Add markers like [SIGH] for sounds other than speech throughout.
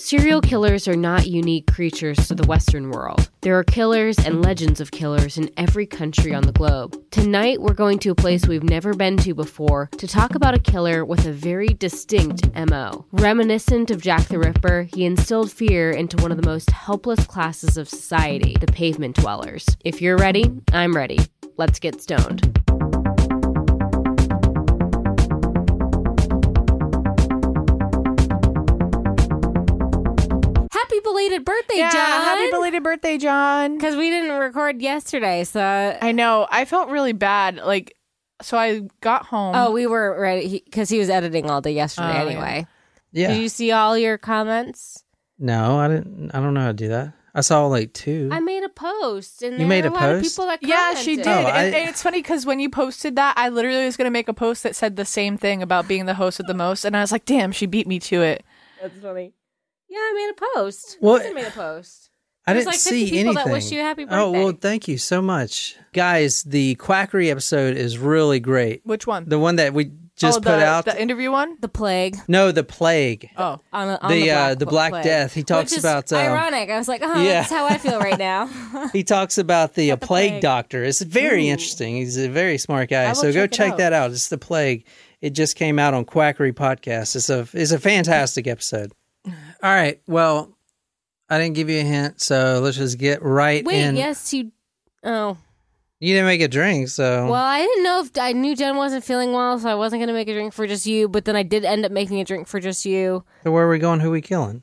Serial killers are not unique creatures to the Western world. There are killers and legends of killers in every country on the globe. Tonight, we're going to a place we've never been to before to talk about a killer with a very distinct MO. Reminiscent of Jack the Ripper, he instilled fear into one of the most helpless classes of society, the pavement dwellers. If you're ready, I'm ready. Let's get stoned. Belated birthday, yeah, John! happy belated birthday, John. Because we didn't record yesterday, so I know. I felt really bad. Like, so I got home. oh, we were ready because he, was editing all day yesterday. Oh, anyway, Yeah. did you see all your comments? no, I didn't. I don't know how to do that. I saw like two. I made a post, and You made were a a lot of post? people that yeah, she did. Oh, I- and, and it's funny because when you posted that, I literally was going to make a post that said the same thing about being the host of the most. And I was like, damn, she beat me to it. That's funny. Yeah, I made a post. What? I made a post. I There's didn't like 50 see people anything. that wish you a happy Oh well, thank you so much, guys. The quackery episode is really great. Which one? The one that we just oh, put the, out. the interview one. The plague no, the plague. Oh, on, a, on The, the, uh, black, the Black plague. Death. He talks Which is about, um, ironic. I was like, oh, yeah. that's how I feel right now. [LAUGHS] He talks about the, uh, the plague, plague. doctor. It's very Ooh. interesting. He's a very smart guy. So go check it check out. that out. It's the plague. It just came out on Quackery Podcast. It's a it's a fantastic episode. All right. Well, I didn't give you a hint, so let's just get right Wait, in. yes, you. Oh, You didn't make a drink, so well, I didn't know if I knew Jen wasn't feeling well, so I wasn't gonna make a drink for just you. But then I did end up making a drink for just you. so where are we going? Who we killing?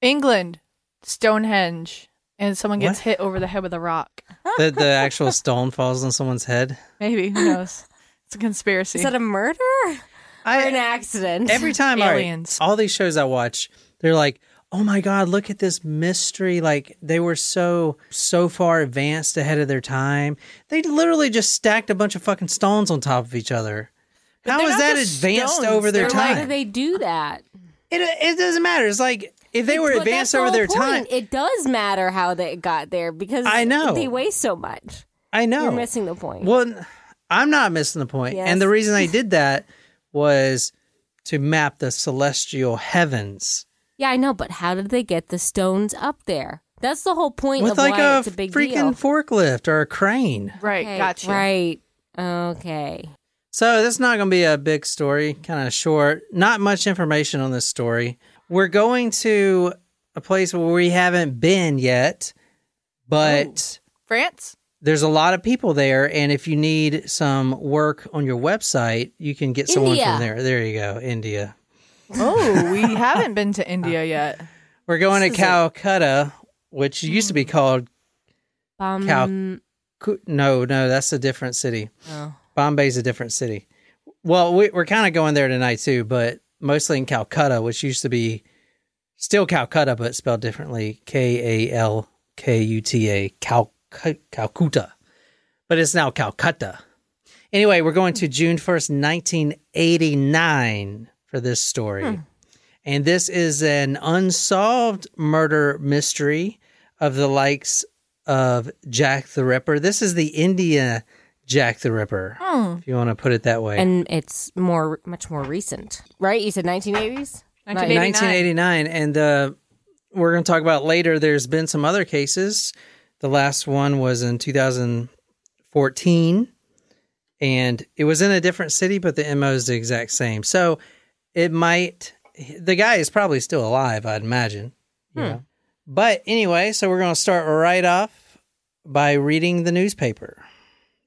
England, Stonehenge, and someone gets What? hit over the head with a rock. The the [LAUGHS] actual stone falls on someone's head. Maybe who knows? It's a conspiracy. Is that a murder or an accident? every time all right, Aliens. all these shows I watch, they're like, "Oh my god, look at this mystery!" Like they were so so far advanced ahead of their time. They literally just stacked a bunch of fucking stones on top of each other. How they're is not that advanced stones, over their they're Why like- do they do that? it it doesn't matter. It's like if they were advanced that's the over their point. time. It does matter how they got there because I know. they weigh so much. I know. You're missing the point. Well, I'm not missing the point. Yes. And the reason I did that [LAUGHS] was to map the celestial heavens. Yeah, I know, but how did they get the stones up there? That's the whole point with of like why a, it's a big freaking deal. forklift or a crane. right? Okay, gotcha. Right. Okay. So this is not going to be a big story, kind of short. Not much information on this story. We're going to a place where we haven't been yet, but France. there's a lot of people there, and if you need some work on your website, you can get someone from there. There you go, India. Oh, we [LAUGHS] haven't been to India yet. We're going This to is a- Calcutta, which used to be called Um, Cal- Cu- no, no, that's a different city. oh. Bombay's a different city. Well, we, we're kind of going there tonight too, but mostly in Calcutta, which used to be still Calcutta, but spelled differently K A L K U T A, Cal- Calcutta. But it's now Calcutta. Anyway, we're going to June 1st, 1989 for this story. And this is an unsolved murder mystery of the likes of Jack the Ripper. This is the India Jack the Ripper, Hmm. if you want to put it that way. And it's more, much more recent, right? You said 1980s. 1989. 1989. And uh, we're going to talk about later. There's been some other cases. The last one was in 2014, and it was in a different city, but the MO is the exact same. So it might, the guy is probably still alive, I'd imagine. Hmm. know. But anyway, so we're going to start right off by reading the newspaper.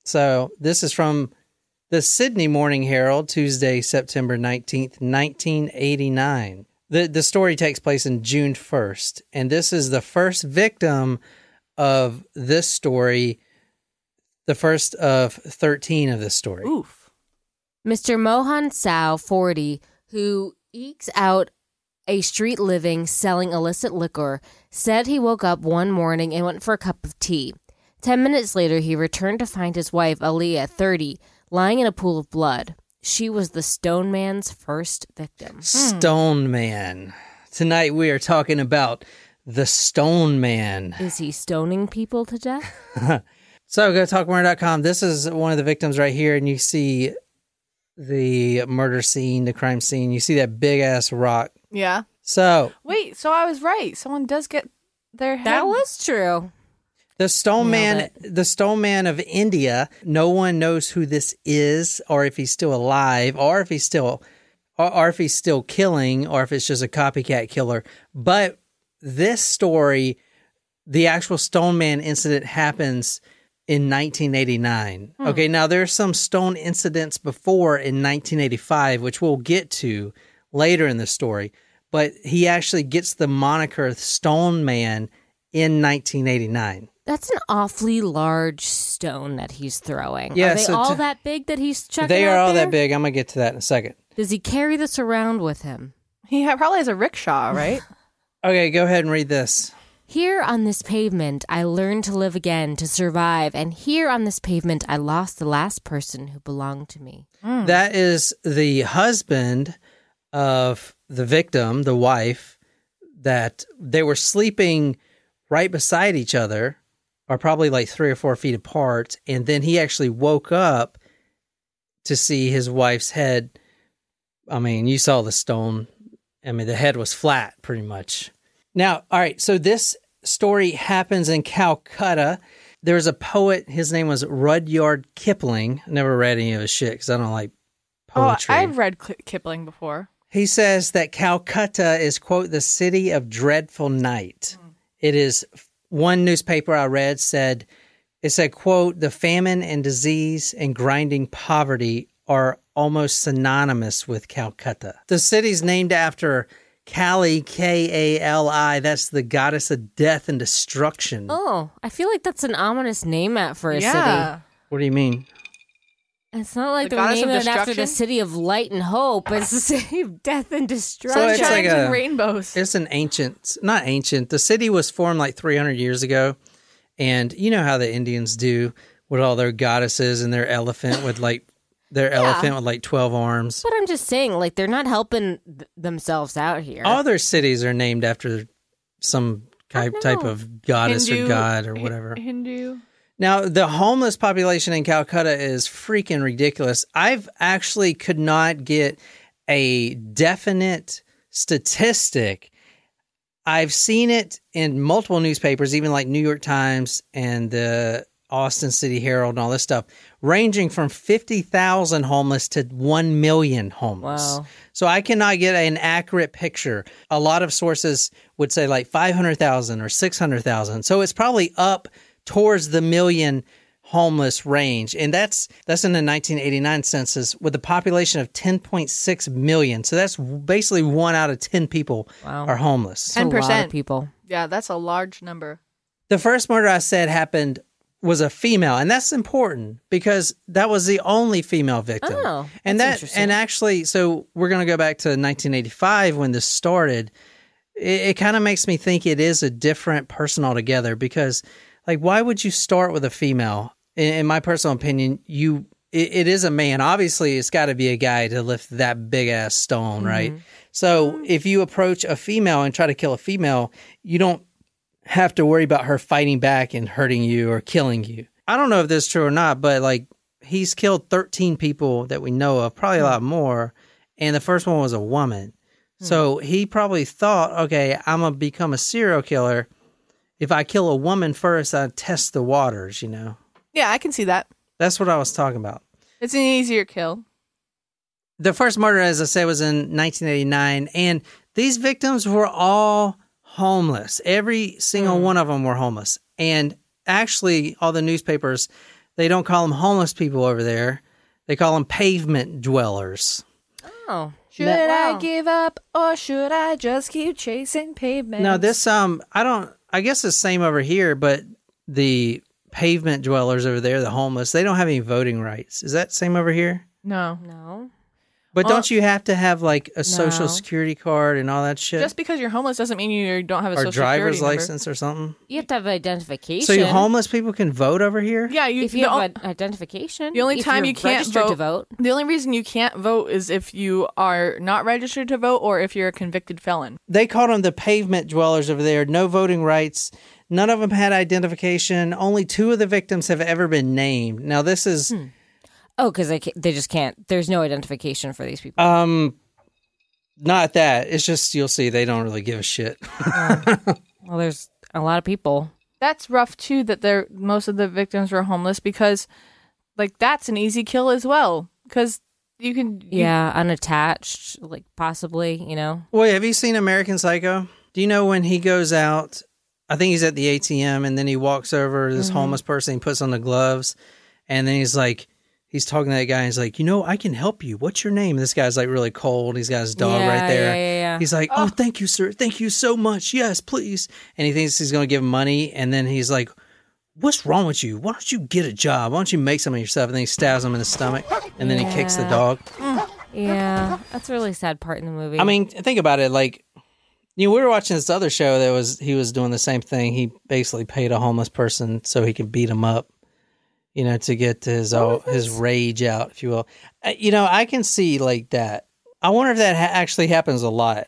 So this is from the Sydney Morning Herald, Tuesday, September 19th, 1989. The, the story takes place in June 1st, and this is the first victim of this story, the first of 13 of this story. Oof. Mr. Mohan Sao, 40, who ekes out a street living selling illicit liquor, said he woke up one morning and went for a cup of tea. Ten minutes later, he returned to find his wife, Aliyah, 30, lying in a pool of blood. She was the stone man's first victim. Stone Man. Tonight we are talking about the Stone Man. Is he stoning people to death? [LAUGHS] So go to talkmurder.com. This is one of the victims right here, and you see the murder scene, the crime scene. You see that big ass rock Yeah. So Wait, so I was right. Someone does get their head. That was true. the Stone Man, the Stone Man of India. No one knows who this is, or if he's still alive, or if he's still, or, or if he's still killing, or if it's just a copycat killer. But this story, the actual Stone Man incident happens in 1989. Hmm. Okay, now there's some stone incidents before in 1985, which we'll get to later in the story. But he actually gets the moniker Stone Man in 1989. That's an awfully large stone that he's throwing. Yeah, are they so all to- that big that he's chucking They are out all there? that big. I'm gonna get to that in a second. Does he carry this around with him? He ha- probably has a rickshaw, right? [LAUGHS] Okay, go ahead and read this. Here on this pavement, I learned to live again, to survive, and here on this pavement, I lost the last person who belonged to me. Hmm. That is the husband of the victim, the wife, that they were sleeping right beside each other, or probably like three or four feet apart. And then he actually woke up to see his wife's head. I mean, you saw the stone. I mean, the head was flat pretty much. Now, all right, so this story happens in Calcutta. There was a poet, his name was Rudyard Kipling. I never read any of his shit because I don't like oh, poetry. Oh, I've read Kipling before. He says that Calcutta is, quote, the city of dreadful night. Hmm. It is, one newspaper I read said, it said, quote, the famine and disease and grinding poverty are almost synonymous with Calcutta. The city's named after Kali, K A L I. That's the goddess of death and destruction. Oh, I feel like that's an ominous name at for a yeah. city. What do you mean? It's not like The they're goddess of naming it after the city of light and hope. It's the [LAUGHS] city of death and destruction. So it's like a- and rainbows. It's an ancient, not ancient. The city was formed like 300 years ago. And you know how the Indians do with all their goddesses and their elephant with like, their elephant with like 12 arms. but I'm just saying, like, they're not helping th- themselves out here. All their cities are named after some type, type of goddess Hindu, or god or Hi- whatever. Hindu. Now, the homeless population in Calcutta is freaking ridiculous. I've actually could not get a definite statistic. I've seen it in multiple newspapers, even like New York Times and the Austin City Herald and all this stuff, ranging from 50,000 homeless to 1 million homeless. Wow. So I cannot get an accurate picture. A lot of sources would say like 500,000 or 600,000. So it's probably up towards the million homeless range. And that's that's in the 1989 census with a population of 10.6 million. So that's basically 1 out of 10 people Wow. are homeless. That's a lot 10%. of people. Yeah, that's a large number. The first murder I said happened was a female, and that's important because that was the only female victim. Oh, and that and actually, so we're going to go back to 1985 when this started. It, it kind of makes me think it is a different person altogether because, like, why would you start with a female? In, in my personal opinion, you it, it is a man. Obviously, it's got to be a guy to lift that big ass stone, right? Mm-hmm. So if you approach a female and try to kill a female, you don't have to worry about her fighting back and hurting you or killing you. I don't know if this is true or not, but like he's killed 13 people that we know of, probably a hmm. lot more. And the first one was a woman. Hmm. So he probably thought, okay, I'm going to become a serial killer. If I kill a woman first, I test the waters, you know? Yeah, I can see that. That's what I was talking about. It's an easier kill. The first murder, as I said, was in 1989, and these victims were all homeless. Every single one of them were homeless. And actually, all the newspapers, they don't call them homeless people over there. They call them pavement dwellers. Oh. Should I give up or should I just keep chasing pavement? Now, this, um, I don't, I guess it's the same over here, but the pavement dwellers over there, the homeless, they don't have any voting rights. Is that same over here? No. No. But don't you have to have like a social No. security card and all that shit? Just because you're homeless doesn't mean you don't have a or social driver's security number. license or something? You have to have identification. So you homeless people can vote over here? Yeah, you, if you the, have o- an identification. the only if time you're you can't registered to vote- vote. the only reason you can't vote is if you are not registered to vote or if you're a convicted felon. They called them the pavement dwellers over there. No voting rights. None of them had identification. Only two of the victims have ever been named. Now this is hmm. Oh, because they they just can't. There's no identification for these people. um Not that. It's just you'll see they don't really give a shit. [LAUGHS] Well, there's a lot of people. That's rough too. That they're most of the victims were homeless because, like, that's an easy kill as well. Because you can, you- Yeah, unattached, like possibly, you know. Wait, have you seen American Psycho? Do you know when he goes out? I think he's at the ATM and then he walks over to this homeless person. He puts on the gloves and then he's like, he's talking to that guy. He's like, you know, I can help you. What's your name? This guy's like really cold. He's got his dog Yeah, right there. yeah, yeah, yeah. He's like, oh, oh, thank you, sir. Thank you so much. Yes, please. And he thinks he's going to give him money. And then he's like, what's wrong with you? Why don't you get a job? Why don't you make something of yourself? And then he stabs him in the stomach and then he kicks the dog. Mm. Yeah, that's a really sad part in the movie. I mean, think about it. Like, you know, we were watching this other show that was he was doing the same thing. He basically paid a homeless person so he could beat him up, you know, to get his oh, his rage out, if you will. You know, I can see like that. I wonder if that ha- actually happens a lot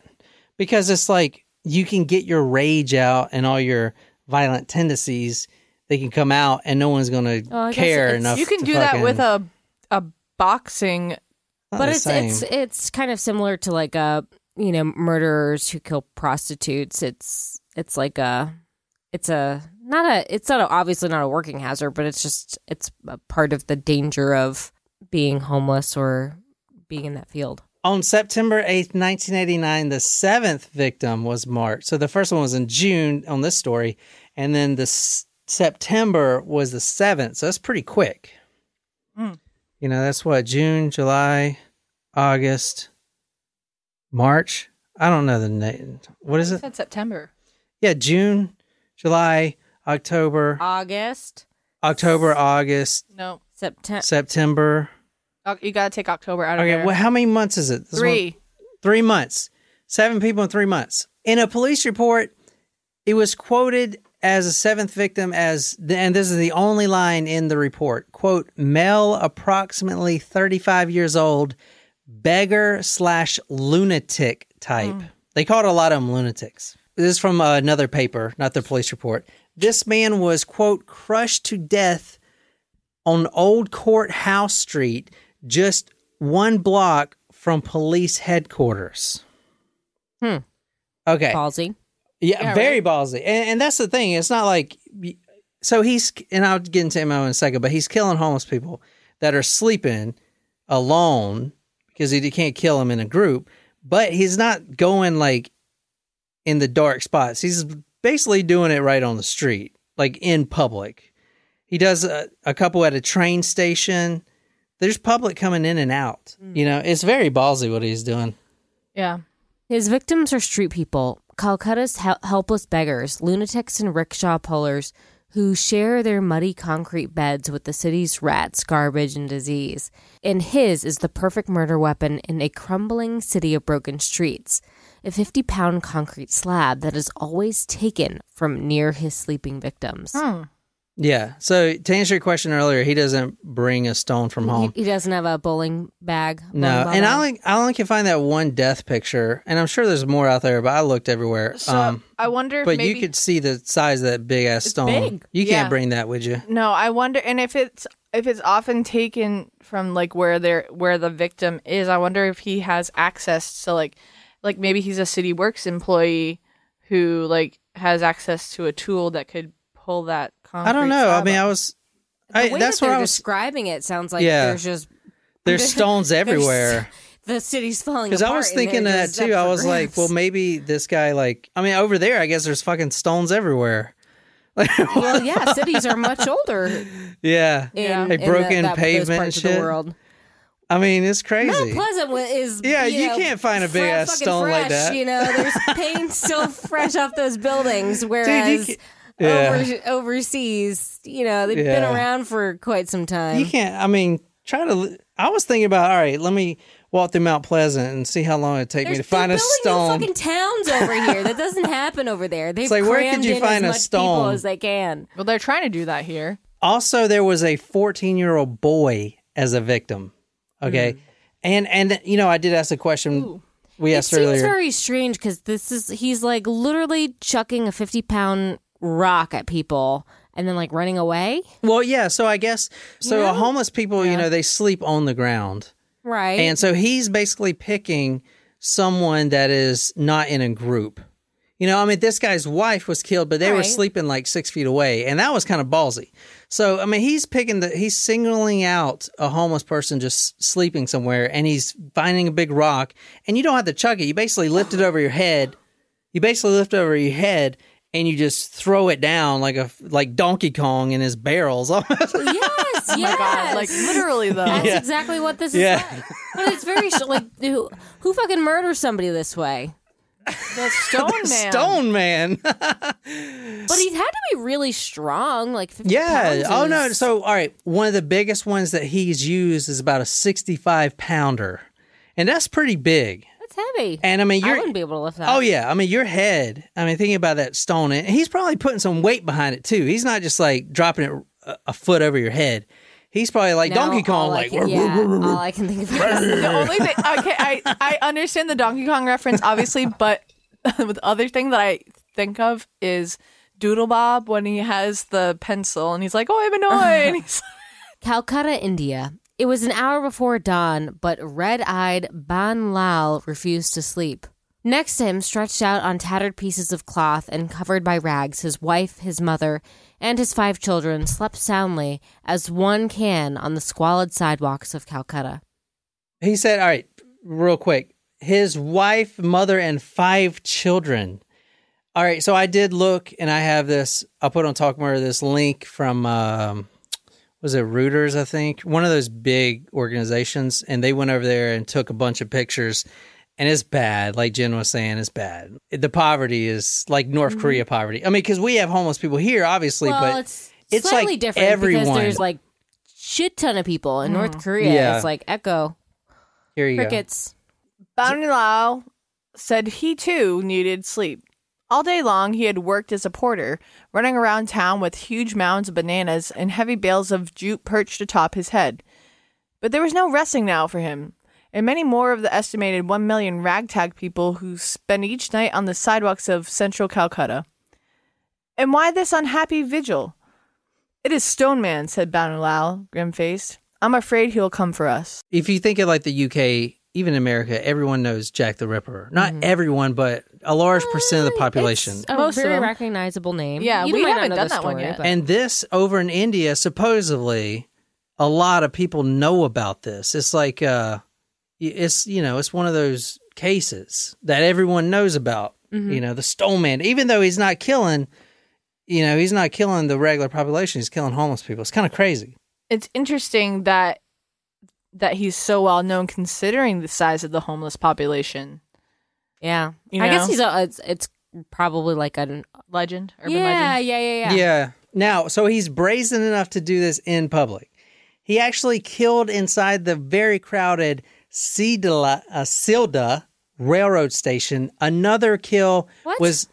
because it's like you can get your rage out and all your violent tendencies. They can come out and no one's going I to guess care enough. you can do that with a a boxing. but it's same. it's it's kind of similar to like a you know murderers who kill prostitutes. It's it's like a it's a not a it's not a, obviously not a working hazard, but it's just it's a part of the danger of being homeless or being in that field. On September 8th, 1989, the seventh victim was marked. So the first one was in June on this story, and then the s- September was the seventh. So that's pretty quick. Mm. You know, that's what June, July, August, March. I don't know the name. What is I it? said September. Yeah, June, July, October, August, October, August, No, September. September. You gotta take October out of Okay, there. well, how many months is it? This one- Three. Three months. Seven people in three months. In a police report, it was quoted as a seventh victim as, and this is the only line in the report quote, male, approximately 35 years old, beggar slash lunatic type. They called a lot of them lunatics. This is from uh, another paper, not the police report. This man was, quote, crushed to death on Old Courthouse Street, just one block from police headquarters. Hmm. Okay. Ballsy. Yeah, Yeah, very ballsy. And, and that's the thing. It's not like so he's and I'll get into him in a second, but he's killing homeless people that are sleeping alone because he can't kill them in a group. But he's not going like in the dark spots. He's basically doing it right on the street, like in public. He does a, a couple at a train station. There's public coming in and out. Mm. You know, it's very ballsy what he's doing. Yeah. His victims are street people, Calcutta's hel- helpless beggars, lunatics, and rickshaw pullers who share their muddy concrete beds with the city's rats, garbage, and disease. And his is the perfect murder weapon in a crumbling city of broken streets a 50 pound concrete slab that is always taken from near his sleeping victims. Hmm. Yeah. So to answer your question earlier, he doesn't bring a stone from home. He, he doesn't have a bowling bag. No, bowling and I only I only can find that one death picture, and I'm sure there's more out there, but I looked everywhere. So um, I wonder if but maybe you could see the size of that big ass stone. big. You can't Yeah. bring that, would you? No, I wonder, and if it's if it's often taken from like where they're where the victim is, I wonder if he has access to like like maybe he's a city works employee who like has access to a tool that could pull that. Concrete I don't know. I mean, up. I was. The I, way that's that what they're I was. describing it sounds like Yeah. there's just There's [LAUGHS] stones there's- everywhere. [LAUGHS] the city's falling Because. I was thinking they're that too. I for was like, well, maybe this guy, like, I mean, over there, I guess there's fucking stones everywhere. Like, [LAUGHS] well, yeah, cities are much older yeah. in, Yeah. in Like the- broken that- pavement parts and of the shit. World. I mean, it's crazy. Mount crazy. Pleasant is Yeah, you, you know, can't find a big fre- ass fucking stone like that. You know, there's [LAUGHS] paint still fresh off those buildings, whereas can't- yeah. over, overseas, you know, they've been around for quite some time. You can't. I mean, try to. I was thinking about. All right, let me walk through Mount Pleasant and see how long it take me to find a building stone. new fucking towns over here. That doesn't happen over there. They've like, where could crammed you in find a as much people stone? as they can. well, they're trying to do that here. Also, there was a 14 year old boy as a victim. Okay, Hmm. and and you know, I did ask a question. We asked seems earlier. very strange because this is he's like literally chucking a fifty pound rock at people and then like running away. well, yeah. So I guess so. Homeless people, you know, they sleep on the ground, Right. and so he's basically picking someone that is not in a group. You know, I mean, this guy's wife was killed, but they were sleeping like six feet away, and that was kind of ballsy. So, I mean, he's picking the, he's singling out a homeless person just sleeping somewhere, and he's finding a big rock, and you don't have to chuck it. You basically lift it over your head. You basically lift over your head, and you just throw it down like a like Donkey Kong in his barrels. [LAUGHS] Oh yes, yes. Oh my god, like literally though. That's Yeah. exactly what this is Yeah. like. But it's very like who, who fucking murders somebody this way? The Stone [LAUGHS] Man. Stone Man. But he had to be really strong, like 50 Yeah. Oh no. So all right, one of the biggest ones that he's used is about a sixty-five pounder, and that's pretty big. that's heavy. And I mean, I you're. wouldn't be able to lift that. Oh yeah, I mean your head. I mean, thinking about that stone, and he's probably putting some weight behind it too. He's not just like dropping it a foot over your head. He's probably like Now Donkey Kong, like can, yeah, all I can think about is [LAUGHS] The only thing, [LAUGHS] okay, I I understand the Donkey Kong reference, obviously, [LAUGHS] but the other thing that I think of is Doodle Bob when he has the pencil and he's like, "Oh, I'm annoyed." And he's Calcutta, India. It was an hour before dawn, but red eyed Ban Lal refused to sleep. Next to him, stretched out on tattered pieces of cloth and covered by rags, his wife, his mother, and his five children slept soundly as one can on the squalid sidewalks of Calcutta. He said, "All right, real quick. His wife, mother, and five children." All right, so I did look, and I have this. I'll put on Talkmore this link from um, was it Reuters? I think one of those big organizations, and they went over there and took a bunch of pictures. And it's bad, like Jen was saying, it's bad. The poverty is like North Korea poverty. I mean, because we have homeless people here, obviously, Mm-hmm. well, but it's, it's slightly like different because there's like shit ton of people in North Korea. Yeah. It's like echo here you go. crickets. Bounty Lau said he too needed sleep. All day long, he had worked as a porter, running around town with huge mounds of bananas and heavy bales of jute perched atop his head. But there was no resting now for him, and many more of the estimated one million ragtag people who spend each night on the sidewalks of central Calcutta. And why this unhappy vigil? It is Stone Man, said Bounty Lau, grim faced. I'm afraid he'll come for us. if you think of like the UK, even America, everyone knows Jack the Ripper. Not everyone, but a large percent of the population. It's a Most of very them. recognizable name. Yeah, You we haven't done the that one yet. but- And this over in India, supposedly, a lot of people know about this. It's like, uh, it's you know, it's one of those cases that everyone knows about. Mm-hmm. You know, the stone man, even though he's not killing, you know, he's not killing the regular population. He's killing homeless people. It's kind of crazy. it's interesting that that he's so well known considering the size of the homeless population. Yeah, You I guess he's a. It's, it's probably like a Legend, urban yeah, legend. yeah, yeah, yeah, Yeah. Now, so he's brazen enough to do this in public. He actually killed inside the very crowded Sidla, uh, Sealdah railroad station. Another kill What? was.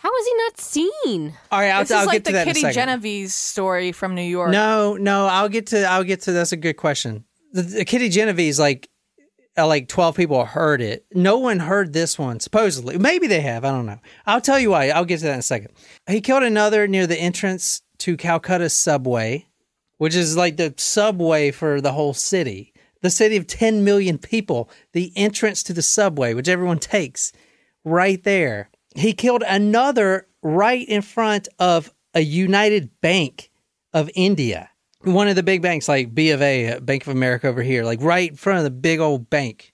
How was he not seen? All right, I'll, This I'll is get like to the that Kitty in a second. Genovese story from New York. No, no, I'll get to. I'll get to. That's a good question. The, the Kitty Genovese, like, uh, like twelve people heard it. No one heard this one. Supposedly, maybe they have. I don't know. I'll tell you why. I'll get to that in a second. He killed another near the entrance to Calcutta subway, which is like the subway for the whole city. The city of ten million people. The entrance to the subway, which everyone takes, right there. He killed another right in front of a United Bank of India. One of the big banks, like B of A, uh, Bank of America over here, like right in front of the big old bank.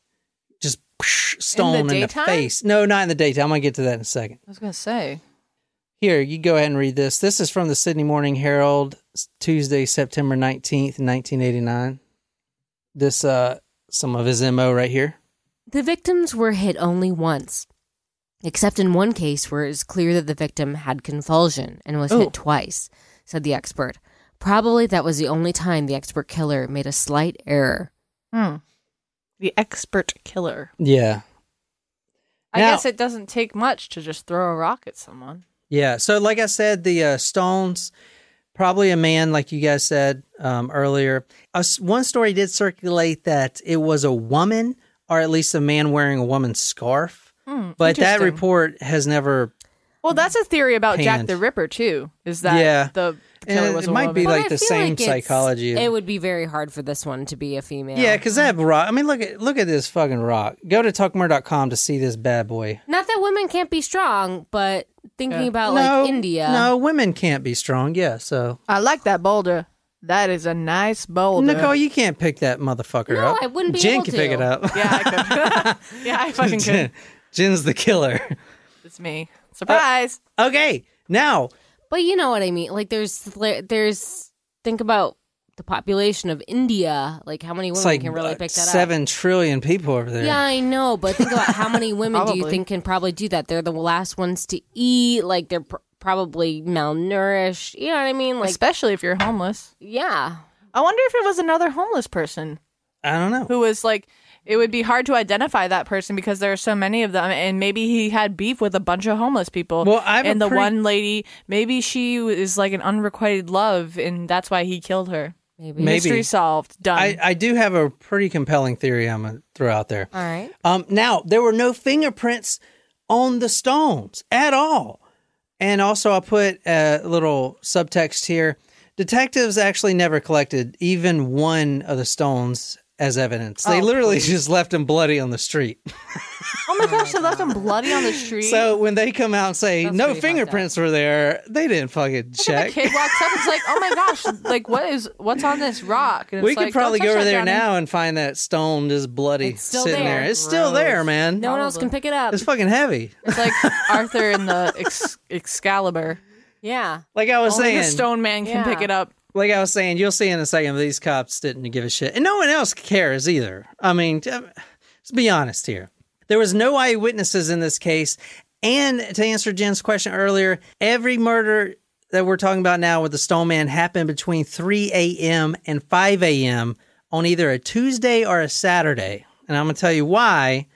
Just psh, stone in the, daytime? face. No, not in the daytime. I'm going to get to that in a second. I was gonna say. Here, you go ahead and read this. This is from the Sydney Morning Herald, Tuesday, September 19th, 1989. This, uh, some of his MO right here. The victims were hit only once, except in one case where it is clear that the victim had convulsion and was Oh. hit twice, said the expert. Probably that was the only time the expert killer made a slight error. Hmm. The expert killer. Yeah. I Now- guess it doesn't take much to just throw a rock at someone. Yeah. So, like I said, the uh, Stones, probably a man, like you guys said um, earlier. Uh, s- one story did circulate that it was a woman, or at least a man wearing a woman's scarf. Hmm, But that report has never Well, that's a theory about Jack the Ripper too. Is that Yeah. the killer And was it a might woman? be like I the same it's- psychology. It would be very hard for this one to be a female. yeah, because that rock. I mean, look at look at this fucking rock. Go to talkmurder.com to see this bad boy. Not that women can't be strong, but thinking Yeah. about no, like India. No, women can't be strong. Yeah, so I like that boulder. That is a nice boulder. Nicole, you can't pick that motherfucker No, up. I wouldn't be Jen able can to. pick it up. Yeah, I could. [LAUGHS] [LAUGHS] yeah, I fucking Jen, could. Jen's the killer. It's me. Uh, Surprise. Okay, now But you know what I mean. Like there's there's think about the population of India. Like how many women like can really uh, pick that up? seven trillion people over there. Yeah, I know, but think about how many [LAUGHS] women do you think can probably do that? They're the last ones to eat. Like they're pr- probably malnourished. You know what I mean? Like, Especially if you're homeless. yeah, I wonder if it was another homeless person I don't know. who was like. It would be hard to identify that person because there are so many of them, and maybe he had beef with a bunch of homeless people. Well, I have a and the pretty- one lady, maybe she is like an unrequited love, and that's why he killed her. Maybe. Maybe. Mystery solved. Done. I, I do have a pretty compelling theory I'm gonna throw out there. All right. Um, now there were no fingerprints on the stones at all, and also I'll put a little subtext here. Detectives actually never collected even one of the stones as evidence. They Oh, literally just left them bloody on the street. [LAUGHS] oh my gosh, they left him bloody on the street. So when they come out and say That's no fingerprints were there, they didn't fucking the check. kid walks up. It's like, oh my gosh, [LAUGHS] like what is what's on this rock? And We could like, probably go over there Johnny." now and find that stone just bloody It's still sitting there. there. It's still there, man. No one else can pick it up. It's fucking heavy. It's like [LAUGHS] Arthur in the Ex- Excalibur. yeah. Like I was Only saying, the stone man can Yeah. pick it up. Like I was saying, you'll see in a second. These cops didn't give a shit, and no one else cares either. I mean, let's be honest here. There was no eyewitnesses in this case, and to answer Jen's question earlier, every murder that we're talking about now with the Stone Man happened between 3 a.m. and 5 a.m. on either a Tuesday or a Saturday, and I'm gonna tell you why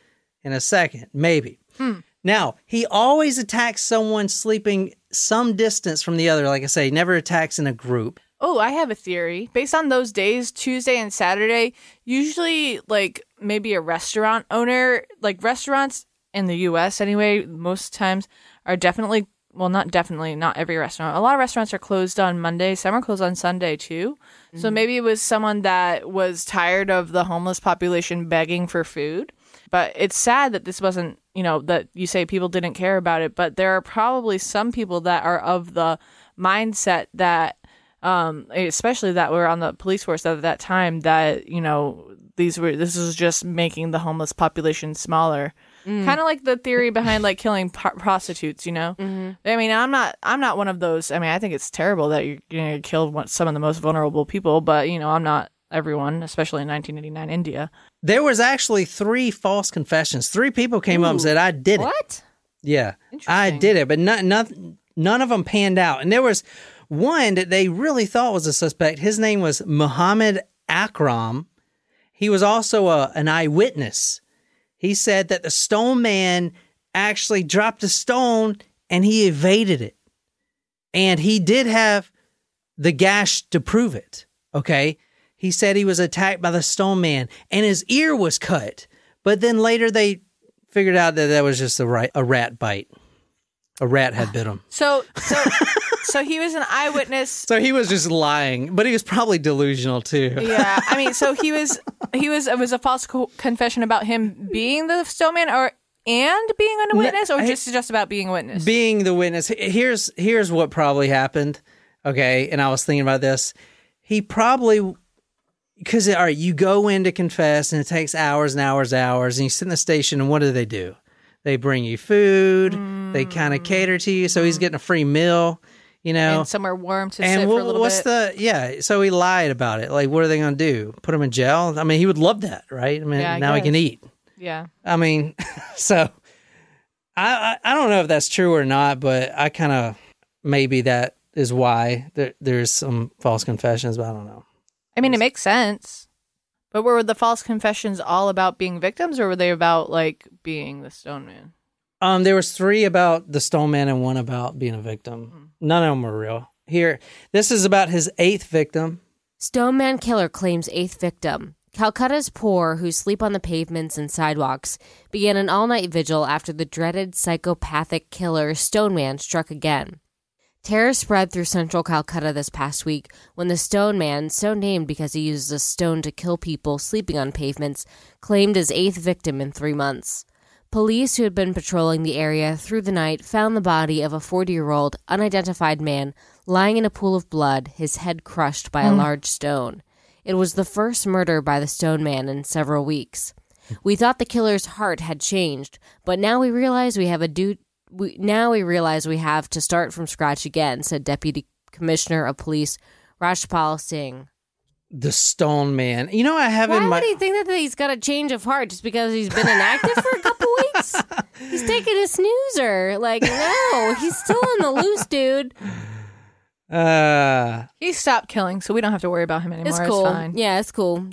in a second, maybe. Hmm. Now, he always attacks someone sleeping some distance from the other. Like I say, he never attacks in a group. Oh, I have a theory. Based on those days, Tuesday and Saturday, usually like maybe a restaurant owner, like restaurants in the US anyway, most times are definitely well, not definitely, not every restaurant. A lot of restaurants are closed on Monday. Some are closed on Sunday too. So mm-hmm. maybe it was someone that was tired of the homeless population begging for food. But it's sad that this wasn't, you know, that you say people didn't care about it. But there are probably some people that are of the mindset that um, especially that were on the police force at that time that you know these were this was just making the homeless population smaller kind of like the theory behind like killing [LAUGHS] pro- prostitutes you know i mean i'm not i'm not one of those i mean i think it's terrible that you're gonna kill one, some of the most vulnerable people but you know i'm not everyone especially in 1989 india There was actually three false confessions. Three people came up and said, "I did it." What? Yeah, I did it, but none, none, none of them panned out. And there was one that they really thought was a suspect. His name was Muhammad Akram. He was also a, an eyewitness. He said that the stone man actually dropped a stone and he evaded it. And he did have the gash to prove it. Okay. He said he was attacked by the stone man and his ear was cut. But then later they figured out that that was just a rat bite. A rat had bit him. so so so he was an eyewitness So he was just lying, but he was probably delusional too. yeah i mean so he was he was it was a false co- confession about him being the stone man or and being a witness or just just about being a witness Being the witness, here's here's what probably happened. Okay, and I was thinking about this. He probably because all right, you go in to confess, and it takes hours and hours, and hours, and you sit in the station, and what do they do? They bring you food. They kind of mm. cater to you, so he's mm. getting a free meal. You know, and somewhere warm to sit And for a little what's bit. the yeah? So he lied about it. Like, what are they going to do? Put him in jail? I mean, he would love that, right? I mean, Yeah, I now he can eat. yeah. I mean, [LAUGHS] so I, I I don't know if that's true or not, but I kind of maybe that is why there, there's some false confessions, but I don't know. I mean, it makes sense. But were the false confessions all about being victims, or were they about like being the stone man? Um, there was three about the stone man and one about being a victim. None of them were real. Here, this is about his eighth victim. Stone Man Killer claims eighth victim. Calcutta's poor, who sleep on the pavements and sidewalks, began an all night vigil after the dreaded psychopathic killer Stoneman struck again. Terror spread through central Calcutta this past week when the Stone Man, so named because he uses a stone to kill people sleeping on pavements, claimed his eighth victim in three months. Police who had been patrolling the area through the night found the body of a 40 year old unidentified man lying in a pool of blood, his head crushed by a hmm. large stone. It was the first murder by the Stone Man in several weeks. We thought the killer's heart had changed, but now we realize we have a du- we, now we realize we have to start from scratch again, said Deputy Commissioner of Police Rajpal Singh. The Stone Man. You know, I have Why in my. would he think that he's got a change of heart just because he's been inactive for a couple weeks? [LAUGHS] He's taking a snoozer. Like, no, he's still on the loose, dude. Uh, He stopped killing, so we don't have to worry about him anymore. It's It's, cool. fine. Yeah, it's cool.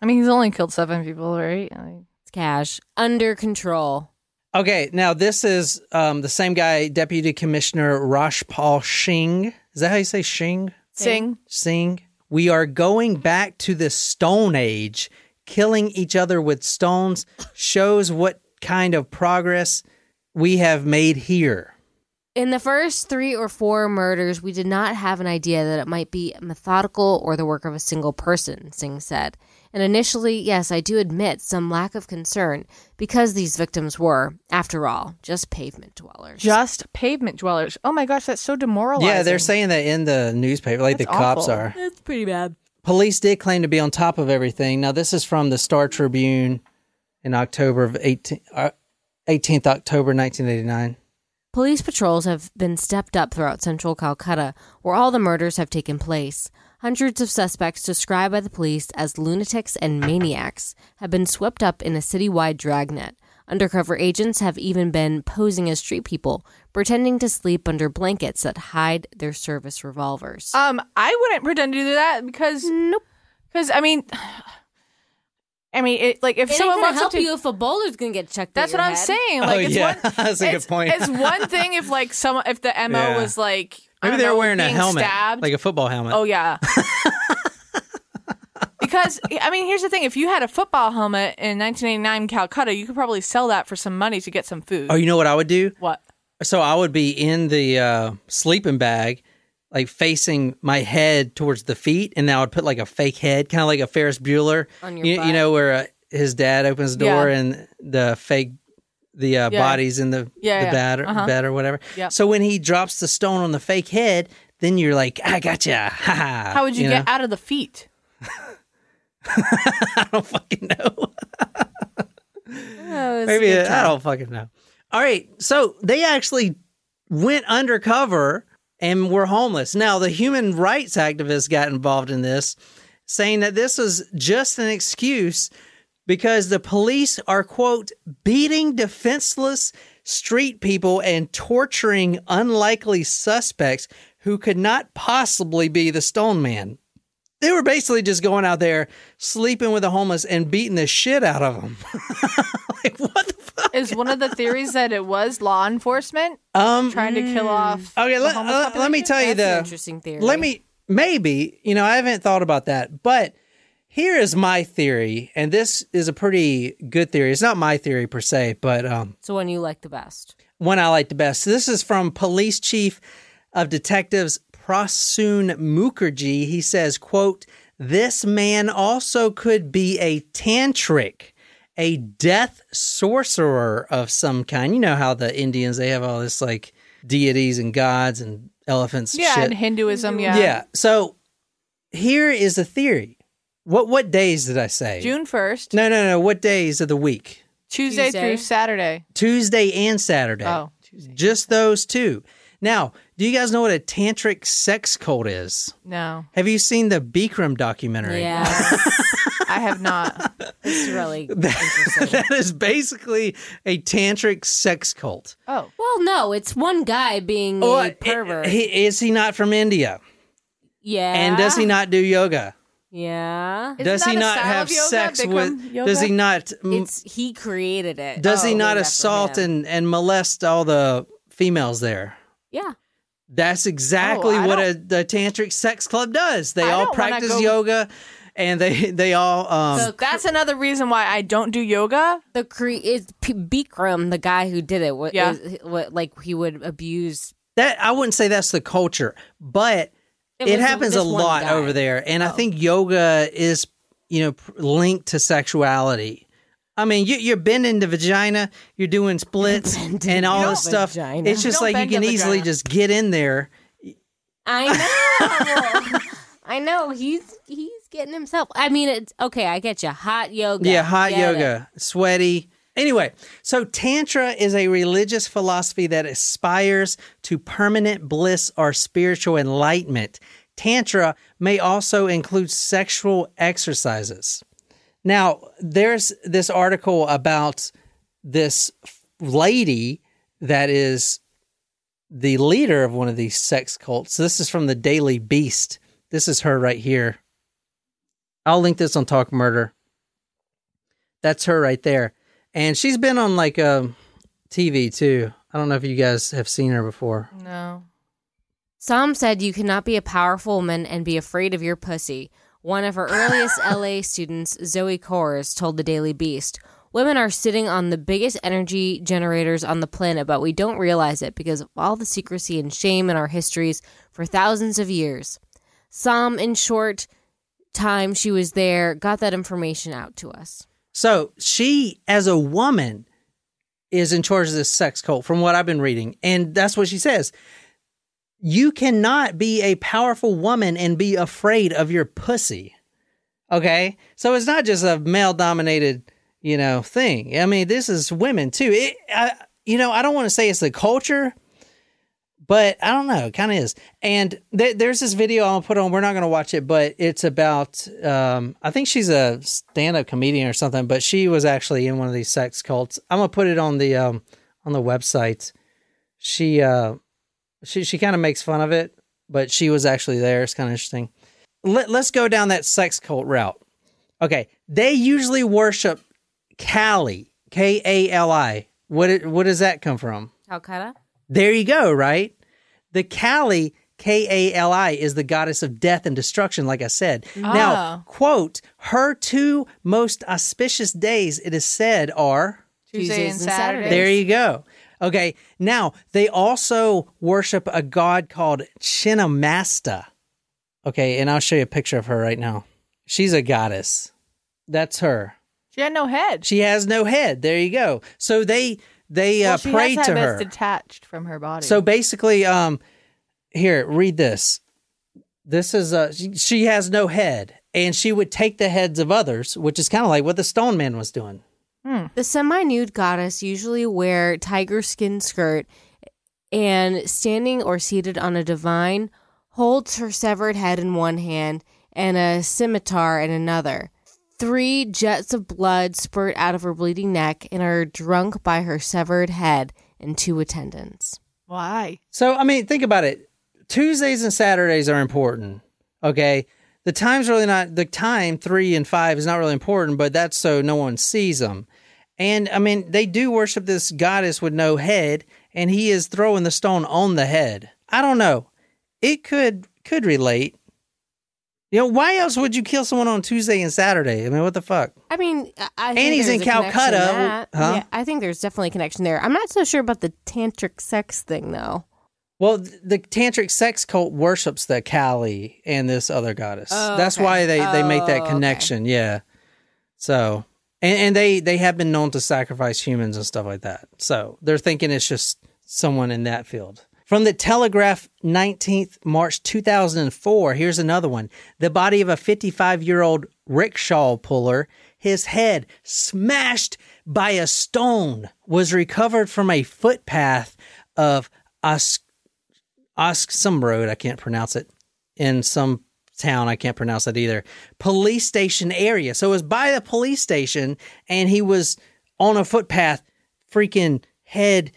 I mean, he's only killed seven people, right? Like, It's cash under control. Okay, now this is um, the same guy, Deputy Commissioner Rashpal Singh. Is that how you say Singh? Sing. Singh. We are going back to the Stone Age. Killing each other with stones shows what kind of progress we have made here. In the first three or four murders, we did not have an idea that it might be methodical or the work of a single person, Singh said. And initially, yes, I do admit some lack of concern because these victims were, after all, just pavement dwellers. Just pavement dwellers. Oh my gosh, that's so demoralizing. Yeah, they're saying that in the newspaper, like That's the cops are. That's pretty bad. Police did claim to be on top of everything. Now, this is from the Star Tribune in October of 18, uh, 18th October 1989. Police patrols have been stepped up throughout central Calcutta, where all the murders have taken place. Hundreds of suspects, described by the police as lunatics and maniacs, have been swept up in a citywide dragnet. Undercover agents have even been posing as street people, pretending to sleep under blankets that hide their service revolvers. Um, I wouldn't pretend to do that because nope. because I mean, [SIGHS] I mean, it, like if It someone ain't wants help to, you if a boulder's gonna get checked. that's at what your I'm head. saying. Oh, Like, it's yeah. one, [LAUGHS] That's a good point. it's one thing if like someone if the mo [LAUGHS] Yeah. was like I Maybe they're know, wearing a helmet, stabbed. like a football helmet. Oh yeah. [LAUGHS] because I mean, here's the thing: if you had a football helmet in 1989 Calcutta, you could probably sell that for some money to get some food. Oh, you know what I would do? what? So I would be in the uh, sleeping bag, like facing my head towards the feet, and then I would put like a fake head, kind of like a Ferris Bueller. On your you, butt. you know where uh, his dad opens the door Yeah. and the fake the uh, Yeah. body's in the Yeah, the yeah. bed or, Uh-huh. bed or whatever. Yep. So when he drops the stone on the fake head, then you're like, I gotcha. [LAUGHS] Ha ha. How would you, know? get out of the feet? [LAUGHS] I don't fucking know. [LAUGHS] Oh, Maybe I don't fucking know. All right, so they actually went undercover and were homeless. Now the human rights activists got involved in this, saying that this was just an excuse because the police are quote beating defenseless street people and torturing unlikely suspects who could not possibly be the stone man. They were basically just going out there, sleeping with the homeless and beating the shit out of them. [LAUGHS] like what the fuck? Is one of the theories that it was law enforcement Um. trying to kill off? Okay. the Let, homeless let, let me tell you That's the. interesting theory. Let me maybe you know I haven't thought about that, but here is my theory, and this is a pretty good theory. It's not my theory per se, but um, It's the one you like the best. one I like the best. This is from Police Chief of Detectives Prasoon Mukherjee. He says, quote, this man also could be a tantric, a death sorcerer of some kind. You know how the Indians, they have all this like deities and gods and elephants Yeah, shit. and Hinduism. Yeah, yeah. So here is a theory. What what days did I say? June first, No, no, no. What days of the week? Tuesday, Tuesday. through Saturday. Tuesday and Saturday. Oh, Tuesday. Just those two. Now, do you guys know what a tantric sex cult is? No, Have you seen the Bikram documentary? Yeah, [LAUGHS] I have not. it's really [LAUGHS] interesting. that is basically a tantric sex cult. Oh, Well, no, it's one guy being Oh, a pervert. he- is he not from India? yeah, And does he not do yoga? Yeah, Isn't does he not have sex with? yoga? Does he not? it's he created it. does he Oh, not assault and, and molest all the females there? yeah? That's exactly Oh, what a the tantric sex club does. They I all practice go- yoga and they they all um The That's another reason why I don't do yoga. the cre- is P- Bikram, the guy who did it. What, Yeah. is- what like he would abuse. that I wouldn't say that's the culture, but It it, happens a lot guy. over there, and I oh. think yoga is you know linked to sexuality. I mean, you, you're bending the vagina, you're doing splits, and all this stuff. vagina. It's just Don't like you can easily vagina. just get in there. I know. [LAUGHS] I know. He's he's getting himself. I mean, it's okay. I get you. Hot yoga. Yeah, hot Get it. yoga, sweaty. Anyway, so Tantra is a religious philosophy that aspires to permanent bliss or spiritual enlightenment. Tantra may also include sexual exercises. Now, there's this article about this lady that is the leader of one of these sex cults. This is from the Daily Beast. This is her right here. I'll link this on Talk Murder. That's her right there. And she's been on like um TV too. I don't know if you guys have seen her before. No. Some said you cannot be a powerful woman and be afraid of your pussy. One of her earliest [LAUGHS] LA students, Zoe Kors, told the Daily Beast, Women are sitting on the biggest energy generators on the planet, but we don't realize it because of all the secrecy and shame in our histories for thousands of years. Some, in short time she was there, got that information out to us. So she, as a woman, is in charge of this sex cult, from what I've been reading. And that's what she says. You cannot be a powerful woman and be afraid of your pussy. Okay? So it's not just a male dominated, you know, thing. I mean, this is women too. It, I, you know, I don't want to say it's the culture, but I don't know. It kind of is. And th- there's this video I'll put on. We're not going to watch it, but it's about. Um, I think she's a stand-up comedian or something, but she was actually in one of these sex cults. I'm gonna put it on the um, on the website. She uh, she she kind of makes fun of it, but she was actually there. It's kind of interesting. Let, let's go down that sex cult route. Okay, they usually worship Kali, K A L I. What it, what does that come from? Calcutta? There you go, right? The Kali, K A L I, is the goddess of death and destruction, like I said. Now, ah. quote, her two most auspicious days, it is said, are. Tuesday and Tuesdays and Saturdays. There you go. Okay, now they also worship a god called Chinnamasta. Okay, and I'll show you a picture of her right now. She's a goddess. That's her. She had no head. She has no head. There you go. So they they well, uh, she pray has to to have her. it detached from her body. So basically, um, here, read this. This is uh, she, she has no head, and she would take the heads of others, which is kind of like what the Stone Man was doing. The semi nude goddess usually wear tiger skin skirt and standing or seated on a divine holds her severed head in one hand and a scimitar in another. Three jets of blood spurt out of her bleeding neck and are drunk by her severed head and two attendants. why? So I mean, think about it. Tuesdays and Saturdays are important. Okay, the time's really not the time three and five is not really important, but that's so no one sees them. And I mean, they do worship this goddess with no head, and he is throwing the stone on the head. I don't know. It could could relate. You know, why else would you kill someone on Tuesday and Saturday? I mean, what the fuck? I mean, I- I think And he's in Calcutta, huh? Yeah, I think there's definitely a connection there. I'm not so sure about the tantric sex thing though. Well, the tantric sex cult worships the Kali and this other goddess. Oh, That's okay. why they, they make Oh, that okay. connection. Yeah. So, and, and they they have been known to sacrifice humans and stuff like that. So they're thinking it's just someone in that field. From the Telegraph, 19th March 2004, here's another one. The body of a 55 year old rickshaw puller, his head smashed by a stone, was recovered from a footpath of Os- Osk some road, I can't pronounce it, in some town, I can't pronounce that either. Police station area. So it was by the police station, and he was on a footpath, freaking head,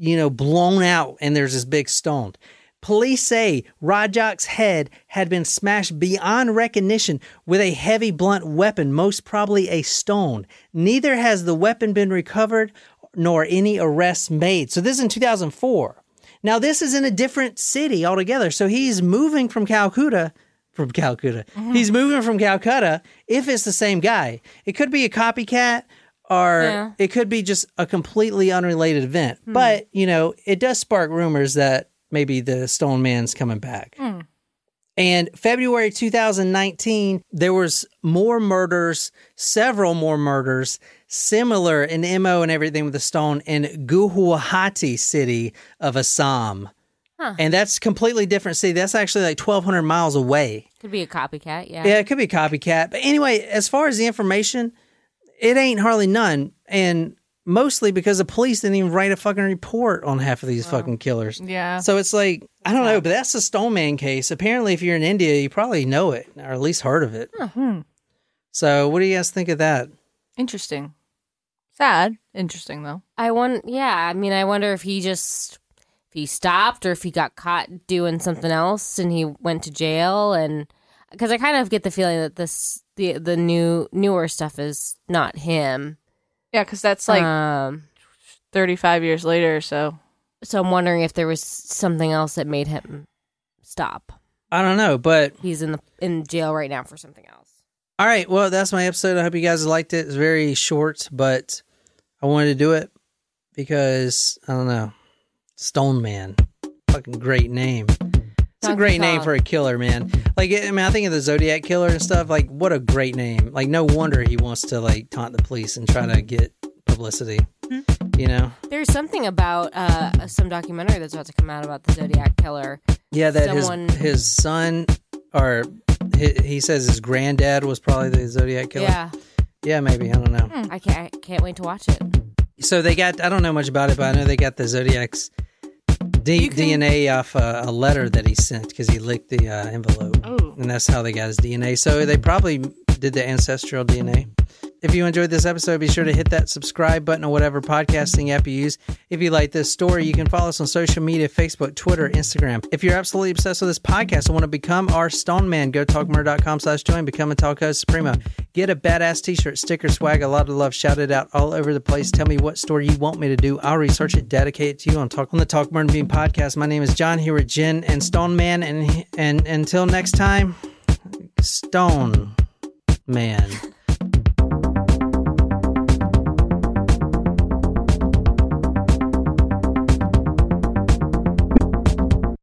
you know, blown out, and there's this big stone. Police say Rajak's head had been smashed beyond recognition with a heavy blunt weapon, most probably a stone. Neither has the weapon been recovered nor any arrests made. So this is in 2004. Now this is in a different city altogether. So he's moving from Calcutta from Calcutta. Mm-hmm. He's moving from Calcutta if it's the same guy. It could be a copycat or Yeah. it could be just a completely unrelated event. Hmm. But, you know, it does spark rumors that maybe the Stone Man's coming back. Hmm. And February 2019, there was more murders, several more murders, similar in MO and everything with the stone in Guwahati city of Assam. Huh. And that's completely different city. That's actually like 1,200 miles away. Could be a copycat. Yeah. Yeah, it could be a copycat. But anyway, as far as the information, it ain't hardly none. And mostly because the police didn't even write a fucking report on half of these fucking killers. Yeah. So it's like, I don't know, but that's the Stone Man case. Apparently, if you're in India, you probably know it or at least heard of it. Hmm. So, what do you guys think of that? Interesting. Sad. Interesting though. I want. Yeah. I mean, I wonder if he just if he stopped or if he got caught doing something else and he went to jail and because I kind of get the feeling that this the the new newer stuff is not him. Yeah, because that's like um, 35 years later or so. so I'm wondering if there was something else that made him stop. I don't know, but He's in the in jail right now for something else. all right. Well, that's my episode. I hope you guys liked it. It's very short, but I wanted to do it because I don't know. Stone Man, fucking great name. It's a great name for a killer, man. Like, I mean, I think of the Zodiac killer and stuff. Like, what a great name. Like, no wonder he wants to like taunt the police and try to get publicity. You know? There's something about uh, some documentary that's about to come out about the Zodiac killer. Yeah, that Someone- his his son or he, he says his granddad was probably the Zodiac killer. Yeah, Yeah, maybe I don't know. I can't. I can't wait to watch it. So they got I don't know much about it, but I know they got the Zodiac's D- can- DNA off a, a letter that he sent because he licked the uh, envelope, Oh. and that's how they got his DNA. So they probably did the ancestral DNA. If you enjoyed this episode, be sure to hit that subscribe button or whatever podcasting app you use. If you like this story, you can follow us on social media Facebook, Twitter, Instagram. If you're absolutely obsessed with this podcast and want to become our Stone Man, go talkmurder.com slash join, become a Talk Host Supremo. Get a badass t shirt, sticker, swag, a lot of love, shout it out all over the place. Tell me what story you want me to do. I'll research it, dedicate it to you on Talk on the Talk Murder Bean podcast. My name is John here with Jen and Stone Man, and and until next time, Stone Man.